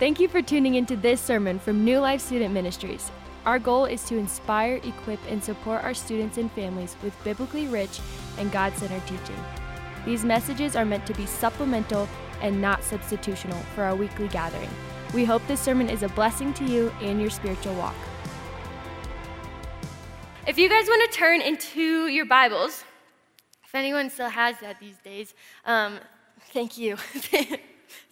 Thank you for tuning into this sermon from New Life Student Ministries. Our goal is to inspire, equip, and support our students and families with biblically rich and God centered teaching. These messages are meant to be supplemental and not substitutional for our weekly gathering. We hope this sermon is a blessing to you and your spiritual walk. If you guys want to turn into your Bibles, if anyone still has that these days, um, thank you. is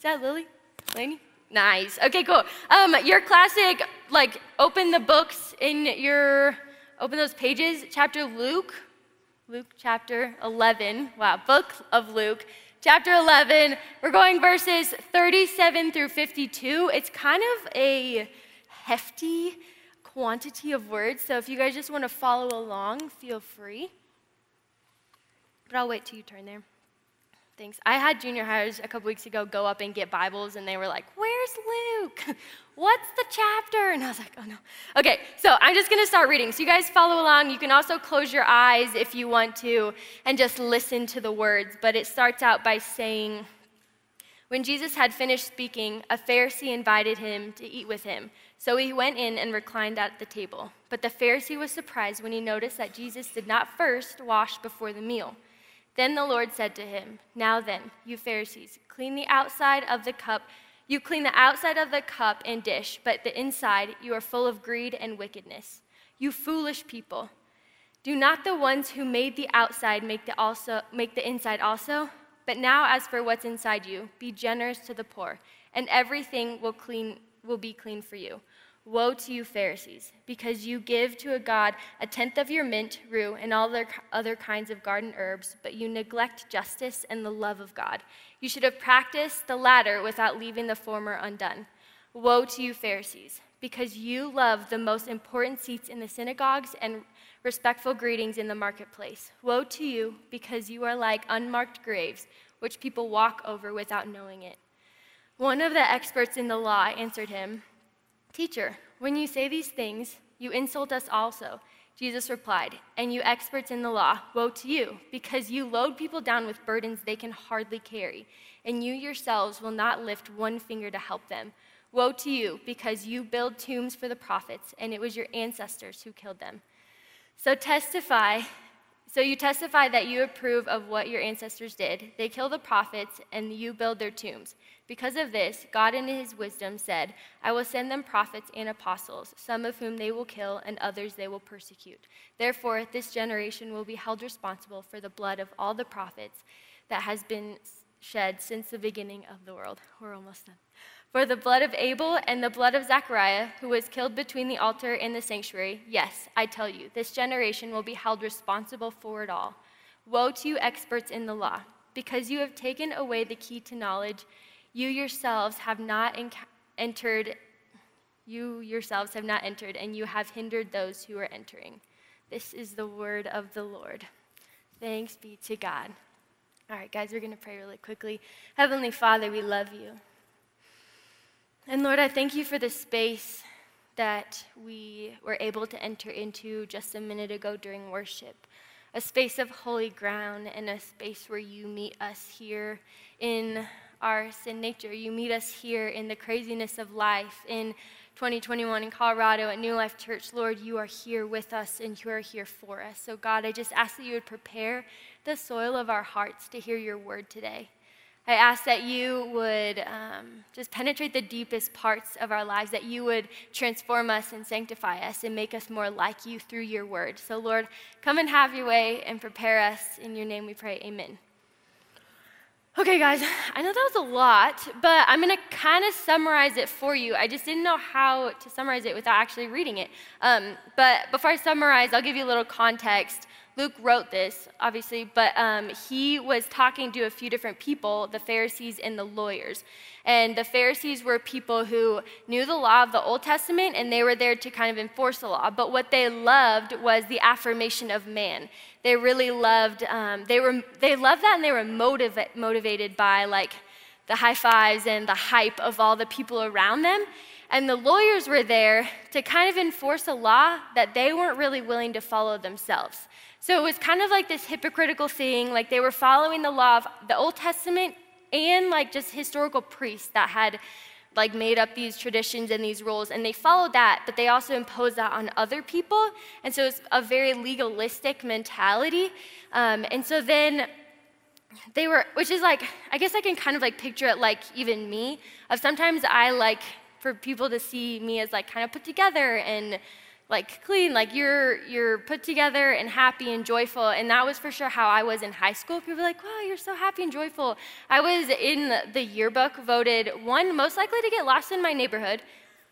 that Lily? Lainey? Nice. Okay, cool. Um, your classic, like, open the books in your, open those pages, chapter Luke, Luke chapter 11. Wow, book of Luke, chapter 11. We're going verses 37 through 52. It's kind of a hefty quantity of words, so if you guys just want to follow along, feel free. But I'll wait till you turn there. Thanks. I had junior highers a couple weeks ago go up and get Bibles, and they were like, Where's Luke? What's the chapter? And I was like, Oh no. Okay, so I'm just to start reading. So you guys follow along. You can also close your eyes if you want to and just listen to the words. But it starts out by saying, When Jesus had finished speaking, a Pharisee invited him to eat with him. So he went in and reclined at the table. But the Pharisee was surprised when he noticed that Jesus did not first wash before the meal. Then the Lord said to him, Now then, you Pharisees, clean the outside of the cup. You clean the outside of the cup and dish, but the inside you are full of greed and wickedness. You foolish people. Do not the ones who made the outside make the, also, make the inside also? But now, as for what's inside you, be generous to the poor, and everything will, clean, will be clean for you. Woe to you, Pharisees, because you give to a God a tenth of your mint, rue, and all their other kinds of garden herbs, but you neglect justice and the love of God. You should have practiced the latter without leaving the former undone. Woe to you, Pharisees, because you love the most important seats in the synagogues and respectful greetings in the marketplace. Woe to you, because you are like unmarked graves, which people walk over without knowing it. One of the experts in the law answered him, Teacher, when you say these things, you insult us also. Jesus replied, And you experts in the law, woe to you, because you load people down with burdens they can hardly carry, and you yourselves will not lift one finger to help them. Woe to you, because you build tombs for the prophets, and it was your ancestors who killed them. So testify so you testify that you approve of what your ancestors did. They kill the prophets, and you build their tombs. Because of this, God in his wisdom said, I will send them prophets and apostles, some of whom they will kill, and others they will persecute. Therefore, this generation will be held responsible for the blood of all the prophets that has been shed since the beginning of the world. We're almost done. For the blood of Abel and the blood of Zechariah, who was killed between the altar and the sanctuary, yes, I tell you, this generation will be held responsible for it all. Woe to you, experts in the law, because you have taken away the key to knowledge. You yourselves have not entered, you yourselves have not entered, and you have hindered those who are entering. This is the word of the Lord. Thanks be to God. All right, guys, we're going to pray really quickly. Heavenly Father, we love you. And Lord, I thank you for the space that we were able to enter into just a minute ago during worship. A space of holy ground and a space where you meet us here in our sin nature. You meet us here in the craziness of life in 2021 in Colorado at New Life Church. Lord, you are here with us and you are here for us. So, God, I just ask that you would prepare the soil of our hearts to hear your word today. I ask that you would um, just penetrate the deepest parts of our lives, that you would transform us and sanctify us and make us more like you through your word. So, Lord, come and have your way and prepare us. In your name we pray. Amen. Okay, guys, I know that was a lot, but I'm going to kind of summarize it for you. I just didn't know how to summarize it without actually reading it. Um, but before I summarize, I'll give you a little context. Luke wrote this, obviously, but um, he was talking to a few different people, the Pharisees and the lawyers. And the Pharisees were people who knew the law of the Old Testament and they were there to kind of enforce the law. But what they loved was the affirmation of man. They really loved, um, they, were, they loved that and they were motiva- motivated by like the high fives and the hype of all the people around them. And the lawyers were there to kind of enforce a law that they weren't really willing to follow themselves. So it was kind of like this hypocritical thing, like they were following the law of the Old Testament and like just historical priests that had like made up these traditions and these rules and they followed that but they also imposed that on other people and so it's a very legalistic mentality um, and so then they were which is like i guess i can kind of like picture it like even me of sometimes i like for people to see me as like kind of put together and like clean, like you're you're put together and happy and joyful. And that was for sure how I was in high school. People were like, "Wow, you're so happy and joyful." I was in the yearbook voted one most likely to get lost in my neighborhood.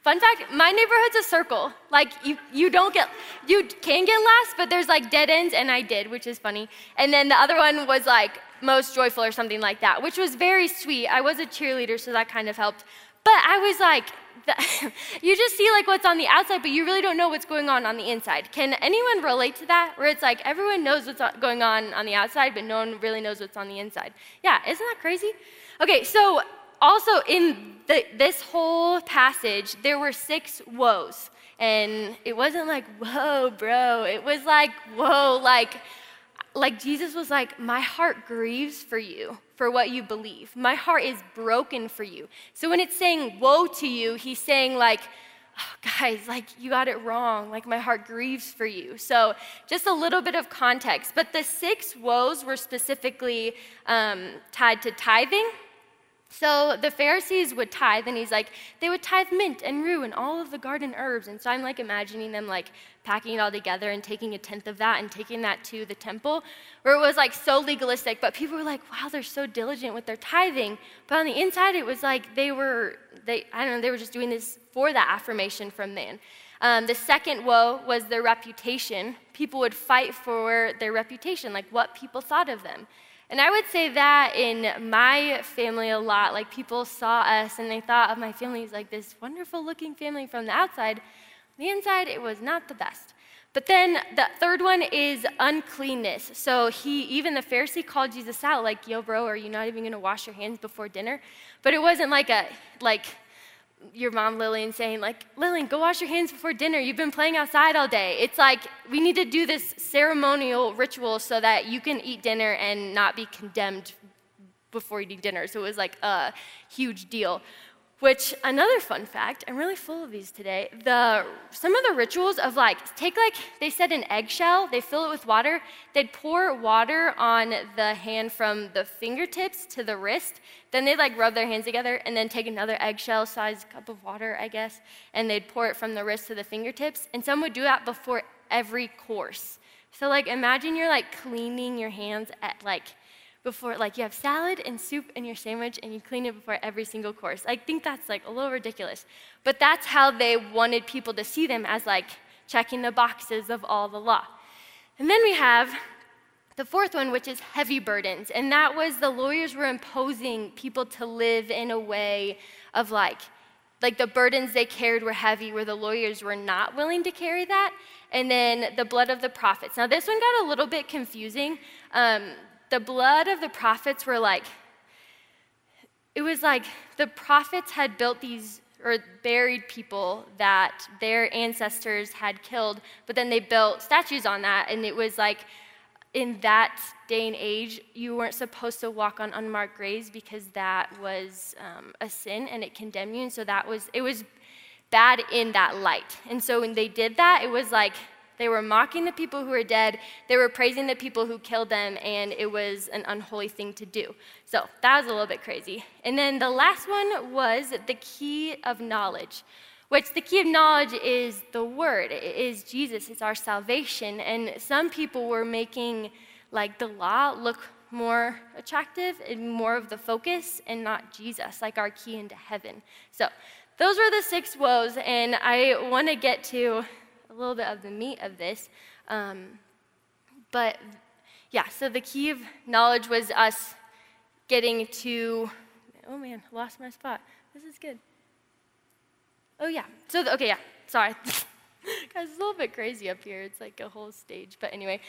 Fun fact, my neighborhood's a circle. Like you you don't get you can get lost, but there's like dead ends and I did, which is funny. And then the other one was like most joyful or something like that, which was very sweet. I was a cheerleader, so that kind of helped. But I was like, you just see like what's on the outside, but you really don't know what's going on on the inside. Can anyone relate to that? Where it's like everyone knows what's going on on the outside, but no one really knows what's on the inside. Yeah, isn't that crazy? Okay, so also in the, this whole passage, there were six woes. And it wasn't like, whoa, bro. It was like, whoa, like, like Jesus was like, My heart grieves for you, for what you believe. My heart is broken for you. So when it's saying woe to you, he's saying, like, oh, guys, like, you got it wrong. Like, my heart grieves for you. So just a little bit of context. But the six woes were specifically um, tied to tithing so the Pharisees would tithe, and he's like, they would tithe mint and rue and all of the garden herbs. And so I'm like imagining them like packing it all together and taking a tenth of that and taking that to the temple, where it was like so legalistic. But people were like, wow, they're so diligent with their tithing. But on the inside, it was like they were, they, I don't know, they were just doing this for that affirmation from man. Um, the second woe was their reputation. People would fight for their reputation, like what people thought of them. And I would say that in my family a lot. Like people saw us and they thought of my family as like this wonderful looking family from the outside. On the inside, it was not the best. But then the third one is uncleanness. So he, even the Pharisee called Jesus out, like, yo, bro, are you not even gonna wash your hands before dinner? But it wasn't like a, like, your mom Lillian saying like, Lillian, go wash your hands before dinner. You've been playing outside all day. It's like we need to do this ceremonial ritual so that you can eat dinner and not be condemned before eating dinner. So it was like a huge deal. Which another fun fact, I'm really full of these today. The some of the rituals of like take like they said an eggshell, they fill it with water, they'd pour water on the hand from the fingertips to the wrist, then they'd like rub their hands together and then take another eggshell sized cup of water, I guess, and they'd pour it from the wrist to the fingertips. And some would do that before every course. So like imagine you're like cleaning your hands at like before, like you have salad and soup in your sandwich and you clean it before every single course. I think that's like a little ridiculous. But that's how they wanted people to see them as like checking the boxes of all the law. And then we have the fourth one, which is heavy burdens. And that was the lawyers were imposing people to live in a way of like, like the burdens they carried were heavy, where the lawyers were not willing to carry that. And then the blood of the prophets. Now, this one got a little bit confusing. Um, the blood of the prophets were like, it was like the prophets had built these or buried people that their ancestors had killed, but then they built statues on that. And it was like, in that day and age, you weren't supposed to walk on unmarked graves because that was um, a sin and it condemned you. And so that was, it was bad in that light. And so when they did that, it was like they were mocking the people who were dead, they were praising the people who killed them, and it was an unholy thing to do. So that was a little bit crazy. And then the last one was the key of knowledge, which the key of knowledge is the word, it is Jesus, it's our salvation. And some people were making like the law look more attractive and more of the focus and not Jesus, like our key into heaven. So those were the six woes, and I want to get to little bit of the meat of this. Um, but yeah, so the key of knowledge was us getting to, oh man, lost my spot. This is good. Oh yeah, so, the, okay, yeah, sorry. Guys, it's a little bit crazy up here. It's like a whole stage. But anyway,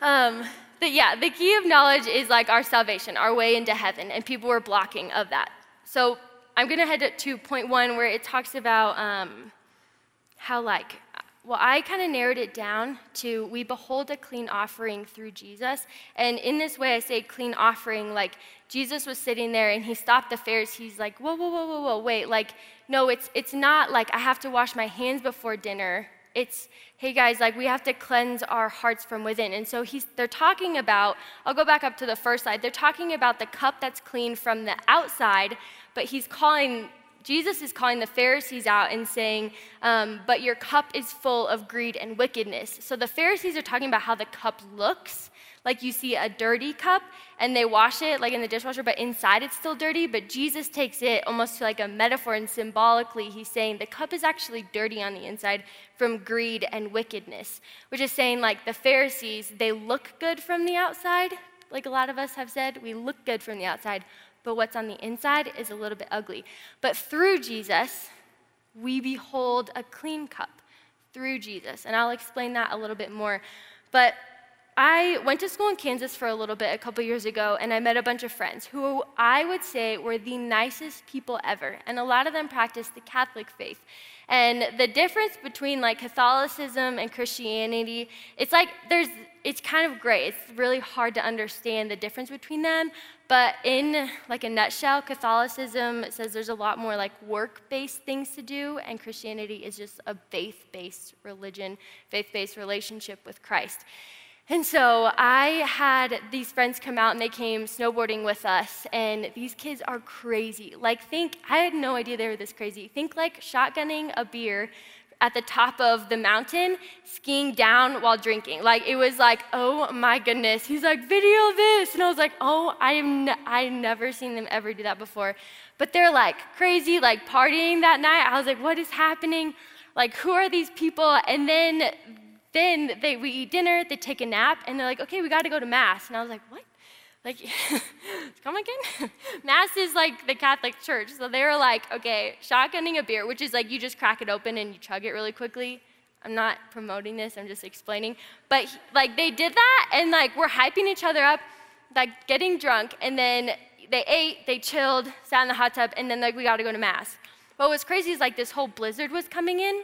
um, but yeah, the key of knowledge is like our salvation, our way into heaven, and people were blocking of that. So I'm going to head to point one where it talks about um, how like well, I kind of narrowed it down to we behold a clean offering through Jesus. And in this way, I say clean offering, like Jesus was sitting there and he stopped the Pharisees. He's like, whoa, whoa, whoa, whoa, whoa, wait. Like, no, it's, it's not like I have to wash my hands before dinner. It's, hey guys, like we have to cleanse our hearts from within. And so he's, they're talking about, I'll go back up to the first slide. They're talking about the cup that's clean from the outside, but he's calling Jesus is calling the Pharisees out and saying, um, But your cup is full of greed and wickedness. So the Pharisees are talking about how the cup looks. Like you see a dirty cup and they wash it like in the dishwasher, but inside it's still dirty. But Jesus takes it almost to like a metaphor and symbolically, he's saying the cup is actually dirty on the inside from greed and wickedness, which is saying like the Pharisees, they look good from the outside, like a lot of us have said, we look good from the outside, but what's on the inside is a little bit ugly. But through Jesus, we behold a clean cup through Jesus. And I'll explain that a little bit more. But I went to school in Kansas for a little bit a couple years ago, and I met a bunch of friends who I would say were the nicest people ever. And a lot of them practiced the Catholic faith. And the difference between like Catholicism and Christianity, it's like there's, it's kind of gray. It's really hard to understand the difference between them. But in like a nutshell, Catholicism says there's a lot more like work-based things to do, and Christianity is just a faith-based religion, faith-based relationship with Christ. And so I had these friends come out and they came snowboarding with us, and these kids are crazy. Like, think, I had no idea they were this crazy. Think like shotgunning a beer at the top of the mountain, skiing down while drinking. Like, it was like, oh my goodness. He's like, video this. And I was like, oh, I am n- I've never seen them ever do that before. But they're like crazy, like partying that night. I was like, what is happening? Like, who are these people? And then then they, we eat dinner, they take a nap, and they're like, okay, we got to go to Mass. And I was like, what? Like, come again? Mass is like the Catholic Church. So they were like, okay, shotgunning a beer, which is like you just crack it open and you chug it really quickly. I'm not promoting this, I'm just explaining. But like they did that, and like we're hyping each other up, like getting drunk, and then they ate, they chilled, sat in the hot tub, and then like we got to go to Mass. What was crazy is like this whole blizzard was coming in,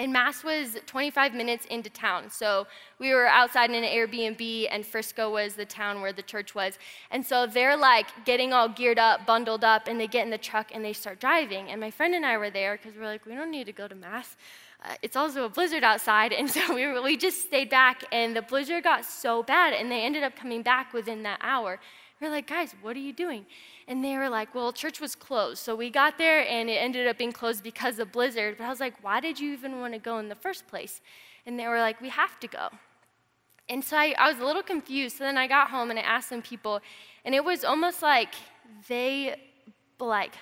and Mass was 25 minutes into town. So we were outside in an Airbnb, and Frisco was the town where the church was. And so they're like getting all geared up, bundled up, and they get in the truck and they start driving. And my friend and I were there because we're like, we don't need to go to Mass. Uh, it's also a blizzard outside. And so we, we just stayed back, and the blizzard got so bad, and they ended up coming back within that hour. We're like, guys, what are you doing? And they were like, well, church was closed. So we got there and it ended up being closed because of blizzard. But I was like, why did you even want to go in the first place? And they were like, we have to go. And so I, I was a little confused. So then I got home and I asked some people, and it was almost like they like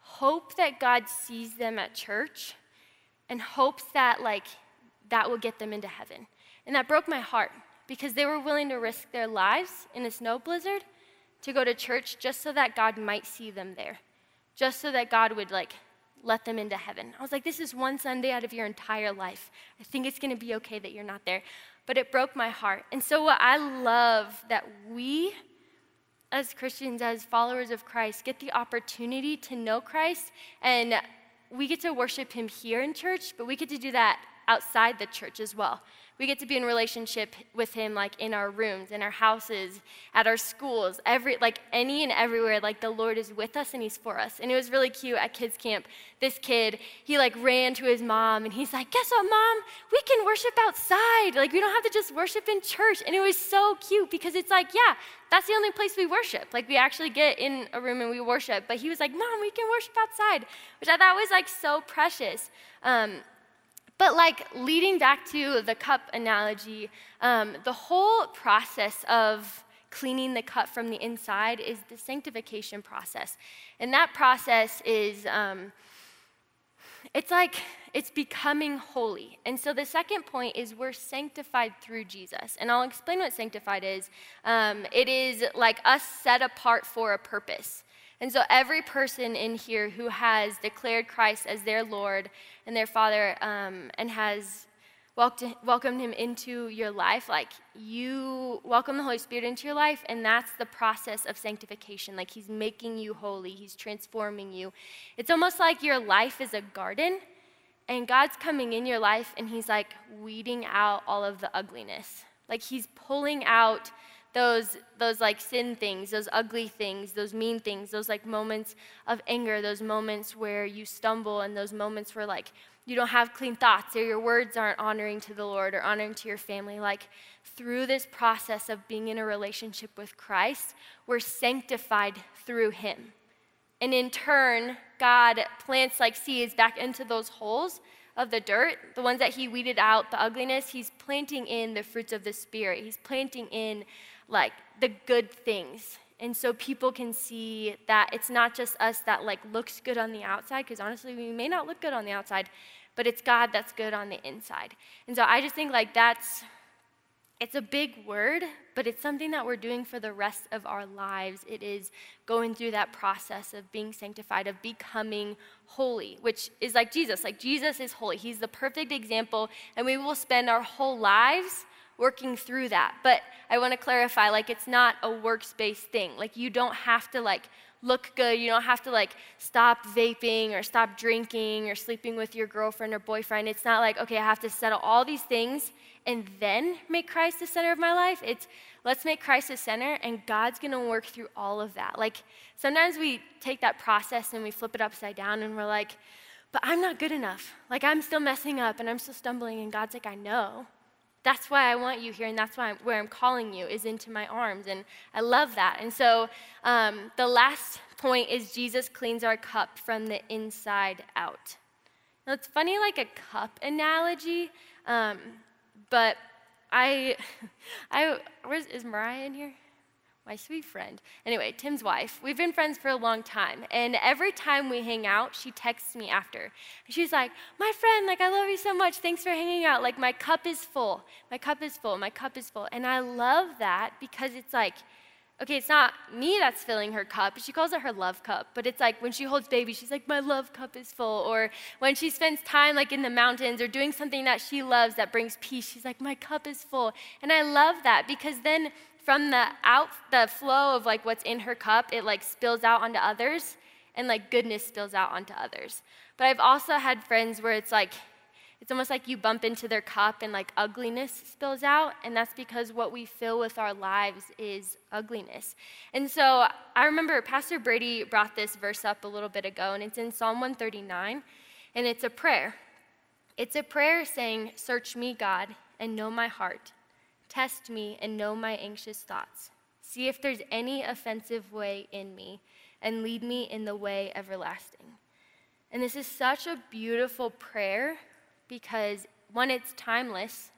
hope that God sees them at church and hopes that like that will get them into heaven. And that broke my heart because they were willing to risk their lives in a snow blizzard to go to church just so that God might see them there, just so that God would like let them into heaven. I was like, this is one Sunday out of your entire life. I think it's going to be okay that you're not there. But it broke my heart. And so, what I love that we, as Christians, as followers of Christ, get the opportunity to know Christ and we get to worship Him here in church, but we get to do that outside the church as well. We get to be in relationship with him like in our rooms, in our houses, at our schools, every like any and everywhere like the Lord is with us and he's for us. And it was really cute at kids camp. This kid, he like ran to his mom and he's like, "Guess what, mom? We can worship outside. Like we don't have to just worship in church." And it was so cute because it's like, yeah, that's the only place we worship. Like we actually get in a room and we worship. But he was like, "Mom, we can worship outside," which I thought was like so precious. Um, but, like, leading back to the cup analogy, um, the whole process of cleaning the cup from the inside is the sanctification process. And that process is, um, it's like, it's becoming holy. And so the second point is we're sanctified through Jesus. And I'll explain what sanctified is. Um, it is like us set apart for a purpose. And so, every person in here who has declared Christ as their Lord and their Father um, and has welcomed him into your life, like you welcome the Holy Spirit into your life, and that's the process of sanctification. Like He's making you holy, He's transforming you. It's almost like your life is a garden, and God's coming in your life and He's like weeding out all of the ugliness. Like He's pulling out those those like sin things, those ugly things, those mean things, those like moments of anger, those moments where you stumble and those moments where like you don't have clean thoughts or your words aren't honoring to the Lord or honoring to your family. Like through this process of being in a relationship with Christ, we're sanctified through him. And in turn, God plants like seeds back into those holes of the dirt, the ones that he weeded out, the ugliness, he's planting in the fruits of the Spirit. He's planting in like the good things. And so people can see that it's not just us that like looks good on the outside, because honestly, we may not look good on the outside, but it's God that's good on the inside. And so I just think like that's it's a big word, but it's something that we're doing for the rest of our lives. It is going through that process of being sanctified, of becoming holy, which is like Jesus. Like Jesus is holy. He's the perfect example, and we will spend our whole lives working through that. But I want to clarify like it's not a works-based thing. Like you don't have to like look good. You don't have to like stop vaping or stop drinking or sleeping with your girlfriend or boyfriend. It's not like, okay, I have to settle all these things and then make Christ the center of my life. It's let's make Christ the center and God's going to work through all of that. Like sometimes we take that process and we flip it upside down and we're like, but I'm not good enough. Like I'm still messing up and I'm still stumbling and God's like, I know. That's why I want you here, and that's why I'm, where I'm calling you is into my arms, and I love that. And so, um, the last point is Jesus cleans our cup from the inside out. Now, it's funny, like a cup analogy, um, but I, I, where's is Mariah in here? My sweet friend. Anyway, Tim's wife. We've been friends for a long time. And every time we hang out, she texts me after. she's like, My friend, like, I love you so much. Thanks for hanging out. Like, my cup is full. My cup is full. My cup is full. And I love that because it's like, okay, it's not me that's filling her cup. She calls it her love cup. But it's like when she holds baby, she's like, My love cup is full. Or when she spends time like in the mountains or doing something that she loves that brings peace, she's like, My cup is full. And I love that because then from the out the flow of like what's in her cup, it like spills out onto others and like goodness spills out onto others. But I've also had friends where it's like it's almost like you bump into their cup and like ugliness spills out, and that's because what we fill with our lives is ugliness. And so I remember Pastor Brady brought this verse up a little bit ago, and it's in Psalm 139, and it's a prayer. It's a prayer saying, Search me, God, and know my heart. Test me and know my anxious thoughts. See if there's any offensive way in me, and lead me in the way everlasting. And this is such a beautiful prayer because, one, it's timeless.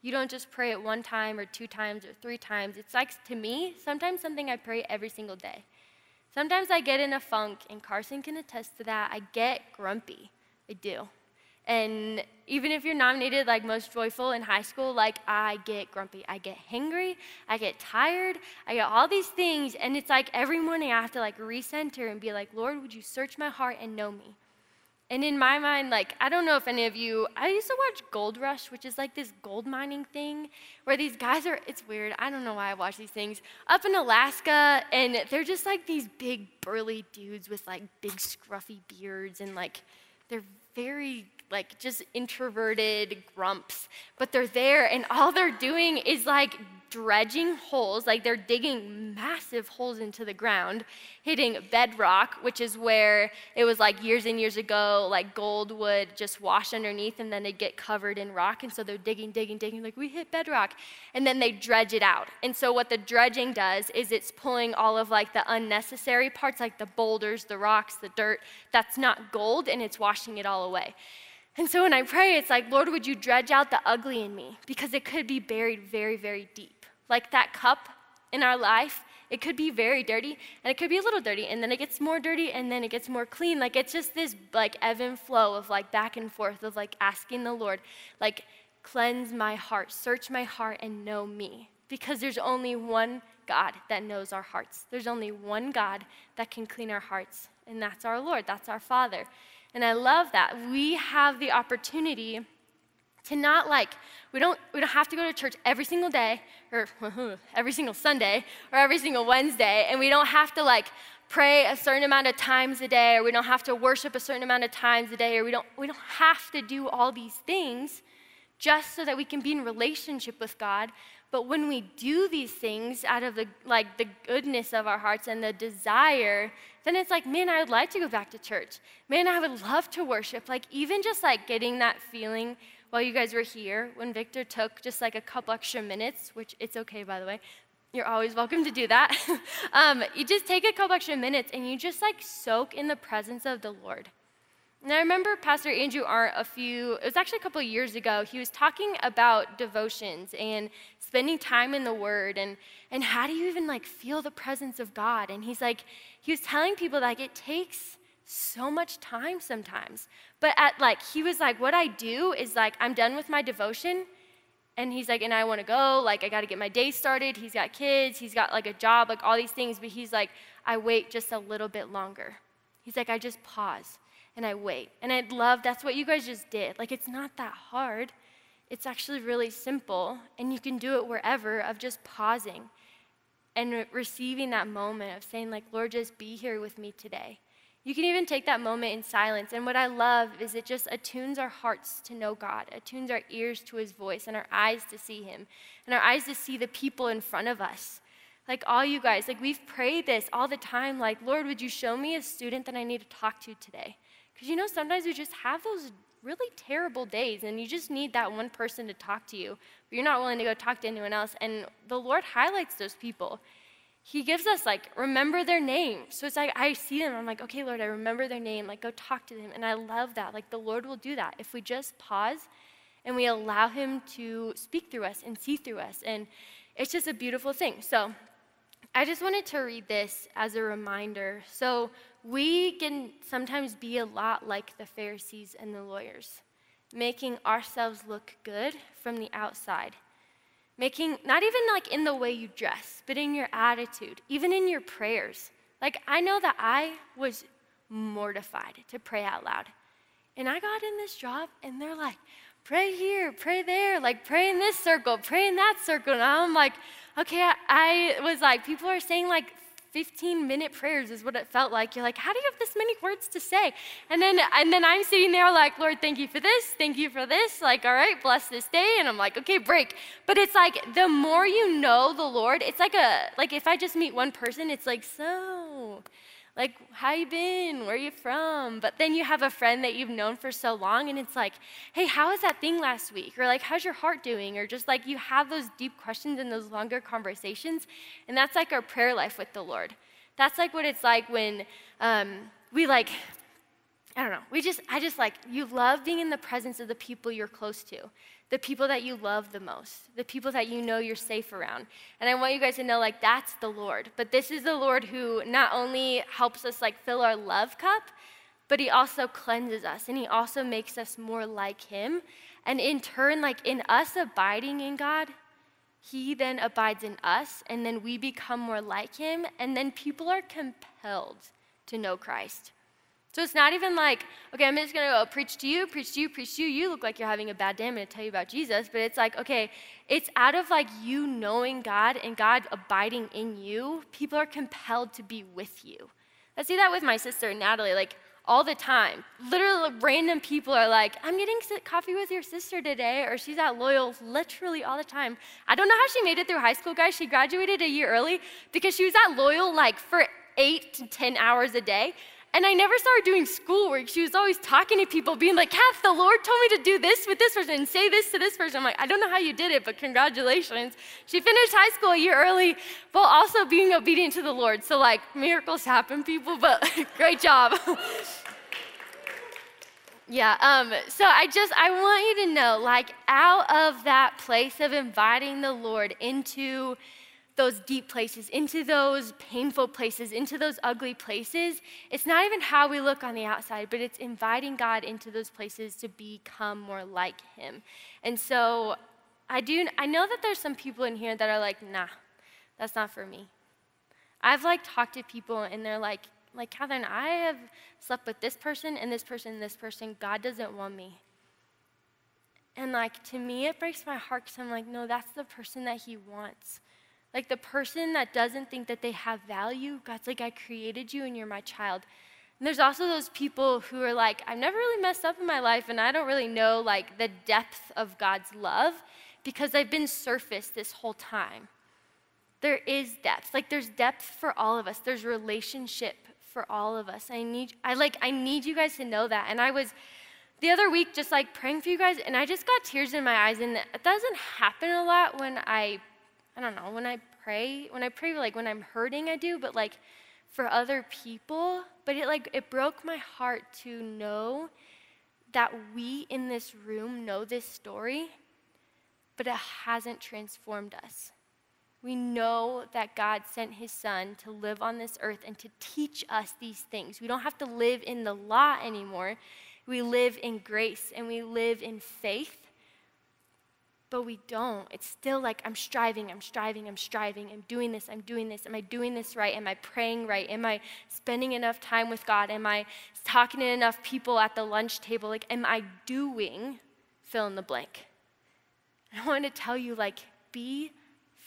You don't just pray it one time or two times or three times. It's like, to me, sometimes something I pray every single day. Sometimes I get in a funk, and Carson can attest to that. I get grumpy. I do. And even if you're nominated like most joyful in high school, like I get grumpy, I get hangry, I get tired, I get all these things. And it's like every morning I have to like recenter and be like, Lord, would you search my heart and know me? And in my mind, like, I don't know if any of you, I used to watch Gold Rush, which is like this gold mining thing where these guys are, it's weird. I don't know why I watch these things. Up in Alaska, and they're just like these big, burly dudes with like big, scruffy beards, and like, they're very like just introverted grumps, but they're there and all they're doing is like dredging holes, like they're digging massive holes into the ground, hitting bedrock, which is where it was like years and years ago, like gold would just wash underneath and then it'd get covered in rock. And so they're digging, digging, digging, like we hit bedrock. And then they dredge it out. And so what the dredging does is it's pulling all of like the unnecessary parts, like the boulders, the rocks, the dirt, that's not gold, and it's washing it all away. And so when I pray, it's like, Lord, would you dredge out the ugly in me? Because it could be buried very, very deep. Like that cup in our life, it could be very dirty and it could be a little dirty and then it gets more dirty and then it gets more clean. Like it's just this like ebb and flow of like back and forth of like asking the Lord, like, cleanse my heart, search my heart and know me. Because there's only one God that knows our hearts. There's only one God that can clean our hearts, and that's our Lord, that's our Father. And I love that. We have the opportunity to not like, we don't, we don't have to go to church every single day or every single Sunday or every single Wednesday, and we don't have to like pray a certain amount of times a day or we don't have to worship a certain amount of times a day or we don't, we don't have to do all these things just so that we can be in relationship with God But when we do these things out of the like the goodness of our hearts and the desire, then it's like, man, I would like to go back to church. Man, I would love to worship. Like even just like getting that feeling while you guys were here when Victor took just like a couple extra minutes, which it's okay by the way. You're always welcome to do that. um, you just take a couple extra minutes and you just like soak in the presence of the Lord. And I remember Pastor Andrew Arndt a few, it was actually a couple of years ago, he was talking about devotions and spending time in the Word and, and how do you even like feel the presence of God? And he's like, he was telling people like it takes so much time sometimes. But at like, he was like, what I do is like, I'm done with my devotion. And he's like, and I want to go, like, I got to get my day started. He's got kids, he's got like a job, like all these things. But he's like, I wait just a little bit longer. He's like, I just pause and I wait. And I love that's what you guys just did. Like, it's not that hard. It's actually really simple, and you can do it wherever of just pausing and re- receiving that moment of saying, like, Lord, just be here with me today. You can even take that moment in silence. And what I love is it just attunes our hearts to know God, attunes our ears to his voice, and our eyes to see him, and our eyes to see the people in front of us. Like all you guys, like we've prayed this all the time, like, Lord, would you show me a student that I need to talk to today? Because you know, sometimes we just have those really terrible days and you just need that one person to talk to you, but you're not willing to go talk to anyone else. And the Lord highlights those people. He gives us, like, remember their name. So it's like, I see them, I'm like, okay, Lord, I remember their name. Like, go talk to them. And I love that. Like, the Lord will do that if we just pause and we allow Him to speak through us and see through us. And it's just a beautiful thing. So I just wanted to read this as a reminder. So we can sometimes be a lot like the Pharisees and the lawyers, making ourselves look good from the outside. Making, not even like in the way you dress, but in your attitude, even in your prayers. Like, I know that I was mortified to pray out loud. And I got in this job, and they're like, pray here, pray there, like pray in this circle, pray in that circle. And I'm like, okay, I, I was like, people are saying like 15 minute prayers is what it felt like. You're like, how do you have this many words to say? And then, and then I'm sitting there like, Lord, thank you for this. Thank you for this. Like, all right, bless this day. And I'm like, okay, break. But it's like, the more you know the Lord, it's like a, like if I just meet one person, it's like, so, like how you been? Where you from? But then you have a friend that you've known for so long and it's like hey how was that thing last week? Or like how's your heart doing? Or just like you have those deep questions and those longer conversations and that's like our prayer life with the lord. That's like what it's like when um, we like i don't know we just i just like you love being in the presence of the people you're close to the people that you love the most, the people that you know you're safe around. And I want you guys to know, like, that's the Lord. But this is the Lord who not only helps us, like, fill our love cup, but he also cleanses us and he also makes us more like him. And in turn, like, in us abiding in God, he then abides in us, and then we become more like him, and then people are compelled to know Christ. So it's not even like, okay, I'm just gonna go preach to you, preach to you, preach to you. You look like you're having a bad day. I'm gonna tell you about Jesus. But it's like, okay, it's out of like you knowing God and God abiding in you. People are compelled to be with you. I see that with my sister Natalie, like all the time. Literally, random people are like, I'm getting coffee with your sister today, or she's at Loyal literally all the time. I don't know how she made it through high school, guys. She graduated a year early because she was at Loyal like for eight to 10 hours a day. And I never saw her doing schoolwork. She was always talking to people, being like, Kath, the Lord told me to do this with this person and say this to this person. I'm like, I don't know how you did it, but congratulations. She finished high school a year early while also being obedient to the Lord. So, like, miracles happen, people, but great job. yeah, um, so I just, I want you to know, like, out of that place of inviting the Lord into those deep places, into those painful places, into those ugly places, it's not even how we look on the outside, but it's inviting God into those places to become more like Him. And so I do, I know that there's some people in here that are like, nah, that's not for me. I've like talked to people and they're like, like Catherine, I have slept with this person and this person and this person. God doesn't want me. And like to me, it breaks my heart because I'm like, no, that's the person that He wants. Like the person that doesn't think that they have value, God's like, I created you and you're my child. And there's also those people who are like, I've never really messed up in my life and I don't really know like the depth of God's love because I've been surfaced this whole time. There is depth. Like there's depth for all of us. There's relationship for all of us. I need I like I need you guys to know that. And I was the other week just like praying for you guys and I just got tears in my eyes and it doesn't happen a lot when I I don't know, when I pray, when I pray like when I'm hurting I do, but like for other people, but it like it broke my heart to know that we in this room know this story, but it hasn't transformed us. We know that God sent his son to live on this earth and to teach us these things. We don't have to live in the law anymore. We live in grace and we live in faith but we don't. It's still like I'm striving, I'm striving, I'm striving, I'm doing this, I'm doing this. Am I doing this right? Am I praying right? Am I spending enough time with God? Am I talking to enough people at the lunch table? Like, am I doing fill in the blank? I want to tell you, like, be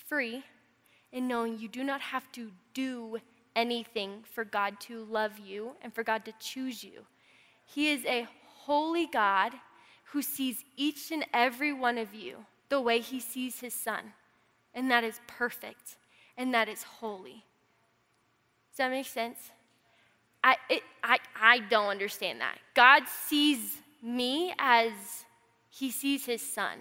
free in knowing you do not have to do anything for God to love you and for God to choose you. He is a holy God who sees each and every one of you the way he sees his son. And that is perfect and that is holy. Does that make sense? I, it, I, I don't understand that. God sees me as he sees his son.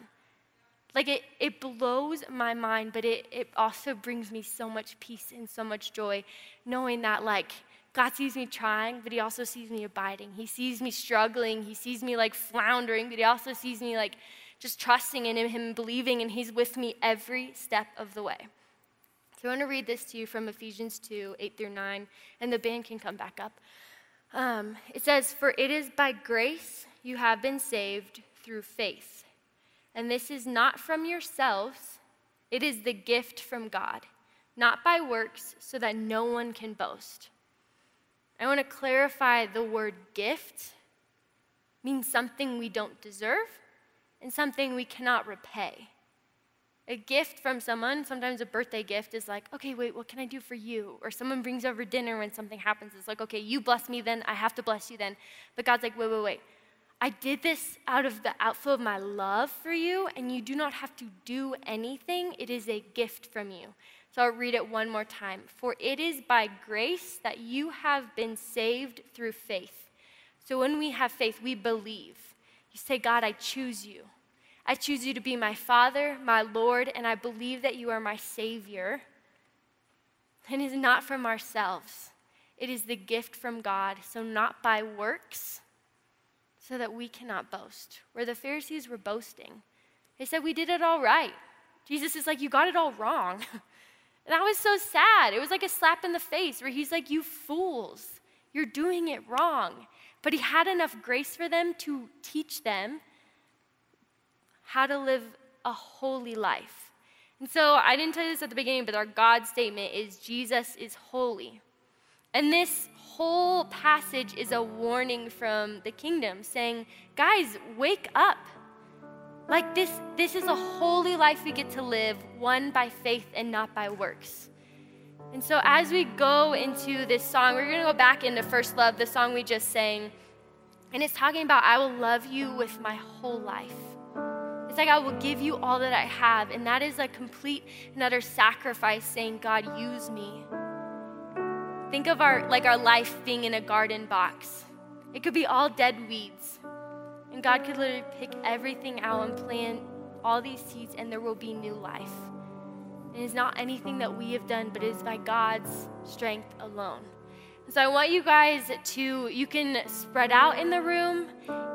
Like it, it blows my mind, but it, it also brings me so much peace and so much joy knowing that, like, God sees me trying, but He also sees me abiding. He sees me struggling. He sees me like floundering, but He also sees me like just trusting in Him, believing, and He's with me every step of the way. So I want to read this to you from Ephesians 2 8 through 9, and the band can come back up. Um, it says, For it is by grace you have been saved through faith. And this is not from yourselves, it is the gift from God, not by works, so that no one can boast. I want to clarify the word gift means something we don't deserve and something we cannot repay. A gift from someone, sometimes a birthday gift, is like, okay, wait, what can I do for you? Or someone brings over dinner when something happens. It's like, okay, you bless me, then I have to bless you then. But God's like, wait, wait, wait. I did this out of the outflow of my love for you, and you do not have to do anything. It is a gift from you. So I'll read it one more time. For it is by grace that you have been saved through faith. So when we have faith, we believe. You say, God, I choose you. I choose you to be my Father, my Lord, and I believe that you are my Savior. And it is not from ourselves, it is the gift from God. So, not by works, so that we cannot boast. Where the Pharisees were boasting, they said, We did it all right. Jesus is like, You got it all wrong. and that was so sad. It was like a slap in the face where he's like, You fools, you're doing it wrong. But he had enough grace for them to teach them how to live a holy life. And so I didn't tell you this at the beginning, but our God statement is Jesus is holy. And this whole passage is a warning from the kingdom saying, guys, wake up. Like this, this is a holy life we get to live, one by faith and not by works. And so, as we go into this song, we're going to go back into First Love, the song we just sang. And it's talking about, I will love you with my whole life. It's like, I will give you all that I have. And that is a complete and utter sacrifice saying, God, use me. Think of our, like our life being in a garden box. It could be all dead weeds. And God could literally pick everything out and plant all these seeds, and there will be new life. It is not anything that we have done, but it is by God's strength alone. So I want you guys to, you can spread out in the room,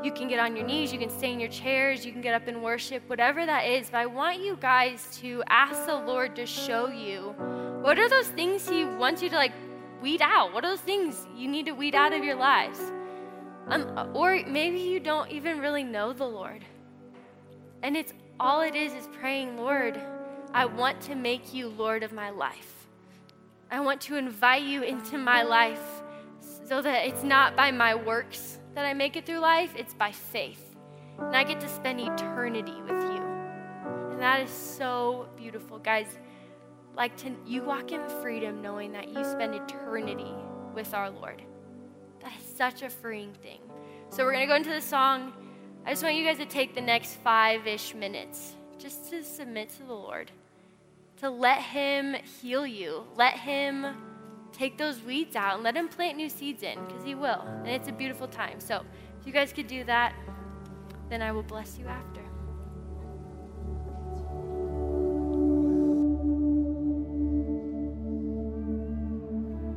you can get on your knees, you can stay in your chairs, you can get up and worship, whatever that is. But I want you guys to ask the Lord to show you what are those things He wants you to like weed out? What are those things you need to weed out of your lives? Um, or maybe you don't even really know the Lord. And it's all it is is praying, Lord, I want to make you Lord of my life. I want to invite you into my life so that it's not by my works that I make it through life, it's by faith. And I get to spend eternity with you. And that is so beautiful. Guys, like to, you walk in freedom knowing that you spend eternity with our Lord. That is such a freeing thing. So we're going to go into the song. I just want you guys to take the next five ish minutes just to submit to the Lord, to let Him heal you, let Him take those weeds out, and let Him plant new seeds in, because He will. And it's a beautiful time. So if you guys could do that, then I will bless you after.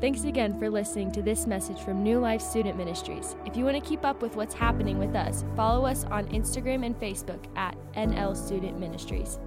Thanks again for listening to this message from New Life Student Ministries. If you want to keep up with what's happening with us, follow us on Instagram and Facebook at NL Student Ministries.